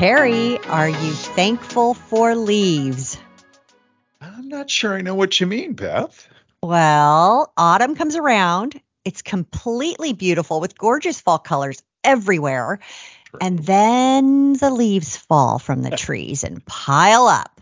Terry, are you thankful for leaves? I'm not sure I know what you mean, Beth. Well, autumn comes around. It's completely beautiful with gorgeous fall colors everywhere. And then the leaves fall from the trees and pile up.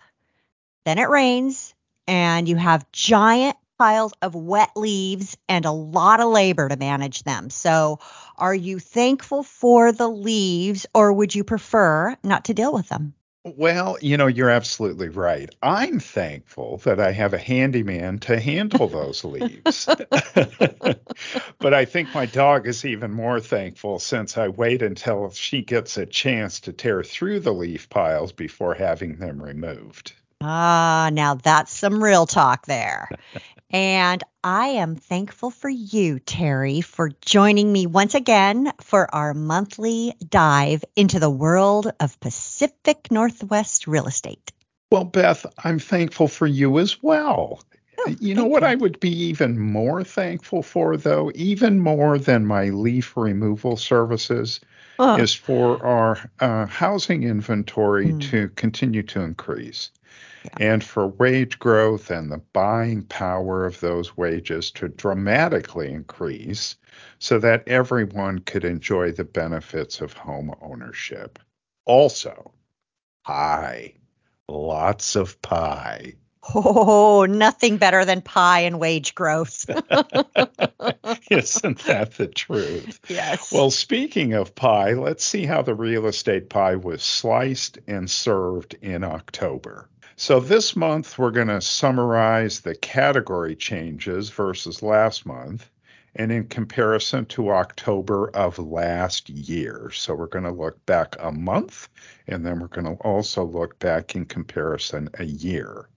Then it rains, and you have giant piles of wet leaves and a lot of labor to manage them. So, are you thankful for the leaves or would you prefer not to deal with them? Well, you know, you're absolutely right. I'm thankful that I have a handyman to handle those leaves. but I think my dog is even more thankful since I wait until she gets a chance to tear through the leaf piles before having them removed. Ah, now that's some real talk there. and I am thankful for you, Terry, for joining me once again for our monthly dive into the world of Pacific Northwest real estate. Well, Beth, I'm thankful for you as well. Oh, you know what you. I would be even more thankful for, though, even more than my leaf removal services, uh. is for our uh, housing inventory mm. to continue to increase and for wage growth and the buying power of those wages to dramatically increase so that everyone could enjoy the benefits of home ownership. Also, pie, lots of pie. Oh, nothing better than pie and wage growth. Isn't that the truth? Yes. Well, speaking of pie, let's see how the real estate pie was sliced and served in October. So this month, we're going to summarize the category changes versus last month and in comparison to October of last year. So we're going to look back a month and then we're going to also look back in comparison a year.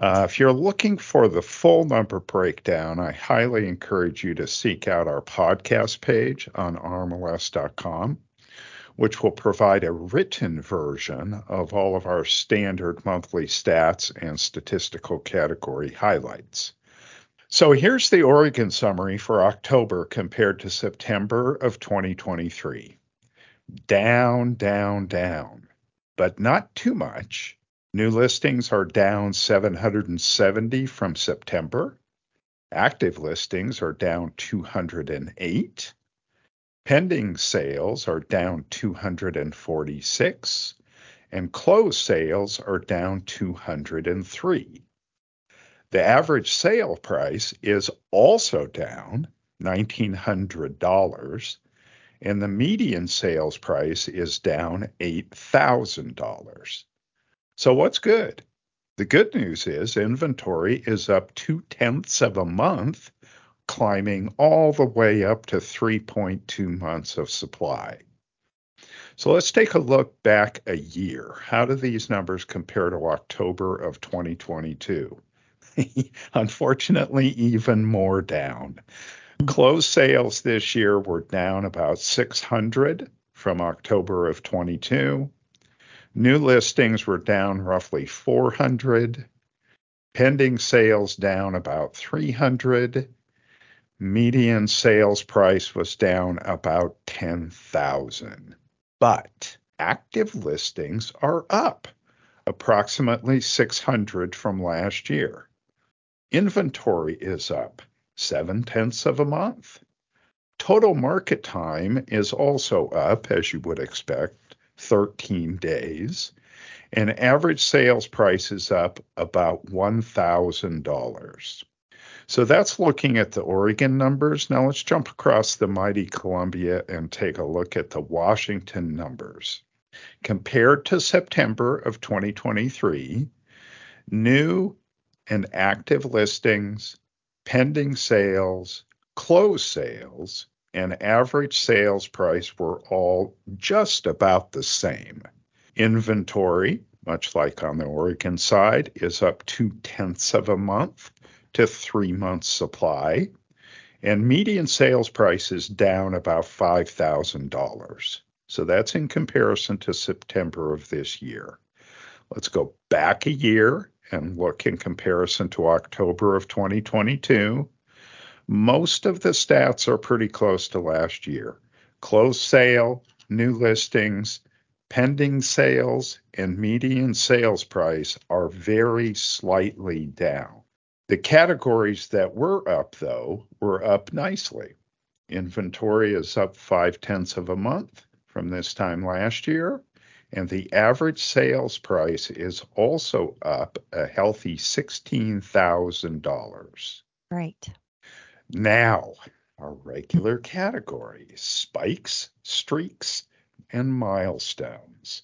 Uh, if you're looking for the full number breakdown, I highly encourage you to seek out our podcast page on rmls.com which will provide a written version of all of our standard monthly stats and statistical category highlights. So here's the Oregon summary for October compared to September of 2023. Down, down, down, but not too much. New listings are down 770 from September. Active listings are down 208. Pending sales are down 246, and closed sales are down 203. The average sale price is also down $1,900, and the median sales price is down $8,000. So, what's good? The good news is inventory is up two tenths of a month climbing all the way up to 3.2 months of supply. So let's take a look back a year. How do these numbers compare to October of 2022? Unfortunately, even more down. Hmm. Closed sales this year were down about 600 from October of 22. New listings were down roughly 400. Pending sales down about 300 median sales price was down about 10,000. But active listings are up approximately 600 from last year. Inventory is up seven tenths of a month. Total market time is also up, as you would expect, 13 days. And average sales price is up about $1,000. So that's looking at the Oregon numbers. Now let's jump across the mighty Columbia and take a look at the Washington numbers. Compared to September of 2023, new and active listings, pending sales, closed sales, and average sales price were all just about the same. Inventory, much like on the Oregon side, is up two tenths of a month to three months supply, and median sales price is down about $5,000. So that's in comparison to September of this year. Let's go back a year and look in comparison to October of 2022. Most of the stats are pretty close to last year. Closed sale, new listings, Pending sales and median sales price are very slightly down. The categories that were up, though, were up nicely. Inventory is up five tenths of a month from this time last year, and the average sales price is also up a healthy $16,000. Right. Now, our regular categories spikes, streaks, and milestones.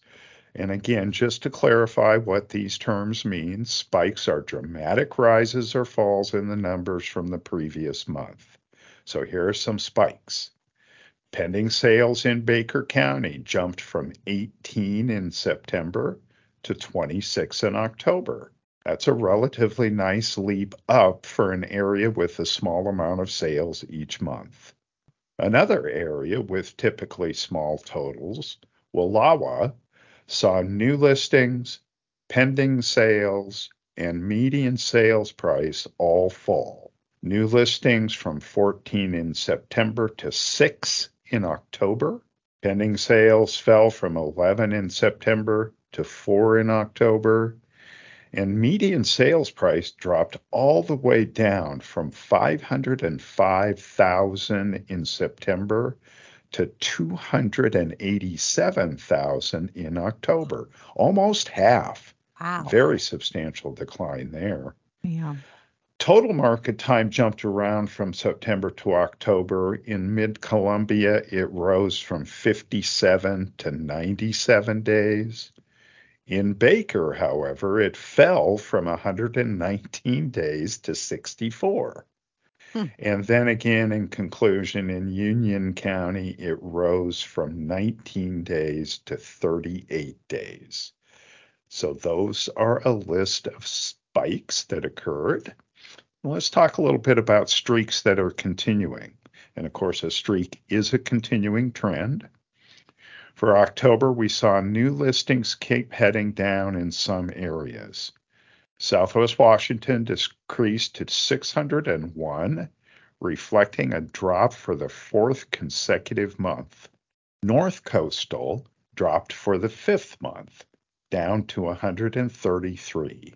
And again, just to clarify what these terms mean, spikes are dramatic rises or falls in the numbers from the previous month. So here are some spikes. Pending sales in Baker County jumped from 18 in September to 26 in October. That's a relatively nice leap up for an area with a small amount of sales each month. Another area with typically small totals, Wallowa, saw new listings, pending sales, and median sales price all fall. New listings from 14 in September to 6 in October. Pending sales fell from 11 in September to 4 in October. And median sales price dropped all the way down from 505,000 in September to 287,000 in October. Almost half. Wow. Very substantial decline there. Yeah. Total market time jumped around from September to October. In mid Columbia, it rose from 57 to 97 days. In Baker, however, it fell from 119 days to 64. And then again, in conclusion, in Union County, it rose from 19 days to 38 days. So those are a list of spikes that occurred. Let's talk a little bit about streaks that are continuing. And of course, a streak is a continuing trend. For October, we saw new listings keep heading down in some areas. Southwest Washington decreased to 601, reflecting a drop for the fourth consecutive month. North Coastal dropped for the fifth month, down to 133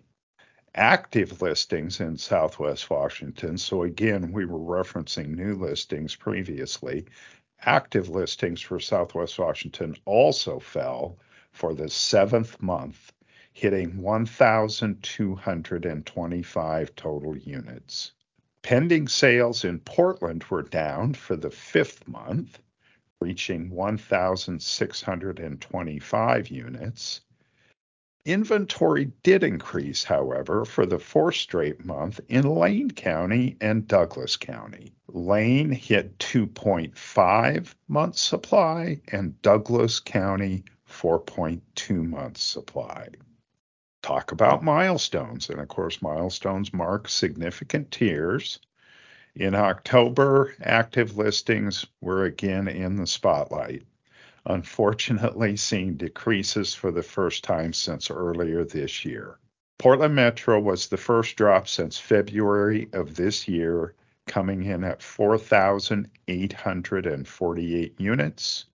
active listings in Southwest Washington. So again, we were referencing new listings previously. Active listings for Southwest Washington also fell for the seventh month, hitting 1,225 total units. Pending sales in Portland were down for the fifth month, reaching 1,625 units. Inventory did increase, however, for the fourth straight month in Lane County and Douglas County. Lane hit 2.5 months supply and Douglas County 4.2 months supply. Talk about milestones. And of course, milestones mark significant tiers. In October, active listings were again in the spotlight unfortunately seeing decreases for the first time since earlier this year. Portland Metro was the first drop since February of this year, coming in at 4,848 units.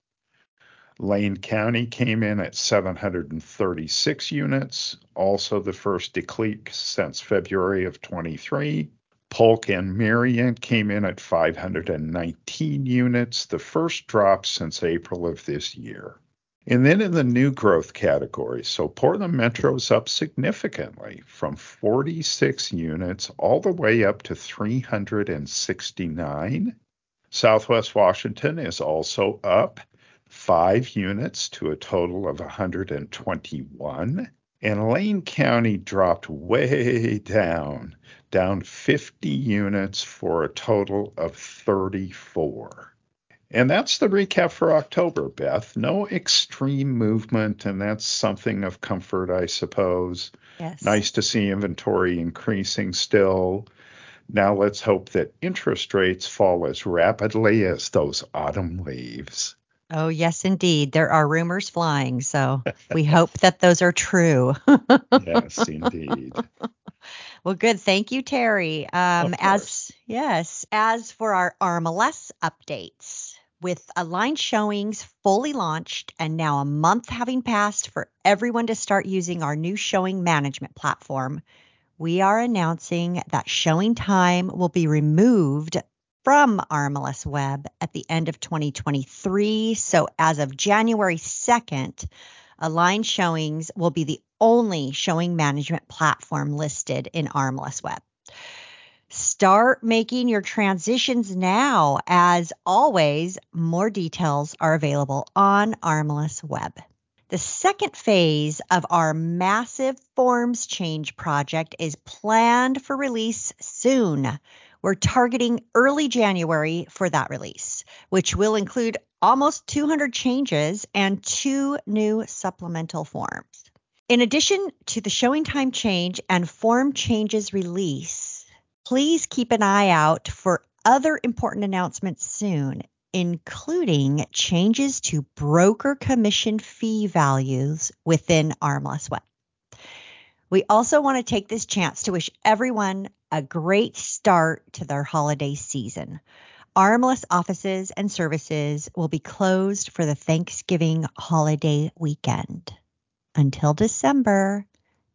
Lane County came in at 736 units, also the first decrease since February of 23. Polk and Marion came in at 519 units, the first drop since April of this year. And then in the new growth category, so Portland Metro is up significantly from 46 units all the way up to 369. Southwest Washington is also up five units to a total of 121. And Lane County dropped way down down 50 units for a total of 34. And that's the recap for October, Beth. No extreme movement, and that's something of comfort, I suppose. Yes. Nice to see inventory increasing still. Now let's hope that interest rates fall as rapidly as those autumn leaves. Oh, yes, indeed. There are rumors flying, so we hope that those are true. yes, indeed. Well, good. Thank you, Terry. Um, as yes, as for our RMLS updates, With Aligned Showings fully launched and now a month having passed for everyone to start using our new showing management platform, we are announcing that ShowingTime will be removed from RMLS Web at the end of 2023. So as of January 2nd, Aligned Showings will be the only showing management platform listed in RMLS Web. Start making your transitions now. As always, more details are available on RMLS Web. The second phase of our massive forms change project is planned for release soon. We're targeting early January for that release, which will include almost 200 changes and two new supplemental forms. In addition to the ShowingTime change and form changes release, Please keep an eye out for other important announcements soon, including changes to broker commission fee values within RMLS Web. We also want to take this chance to wish everyone a great start to their holiday season. RMLS offices and services will be closed for the Thanksgiving holiday weekend. Until December,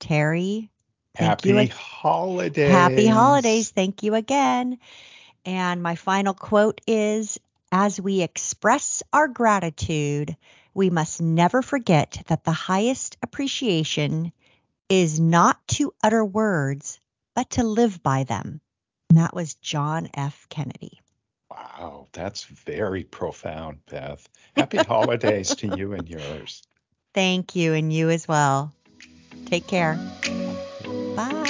Terry, Happy you. holidays. Happy holidays. Thank you again. And my final quote is As we express our gratitude, we must never forget that the highest appreciation is not to utter words, but to live by them. And that was John F. Kennedy. Wow, that's very profound, Beth. Happy holidays to you and yours. Thank you, and you as well. Take care. Bye.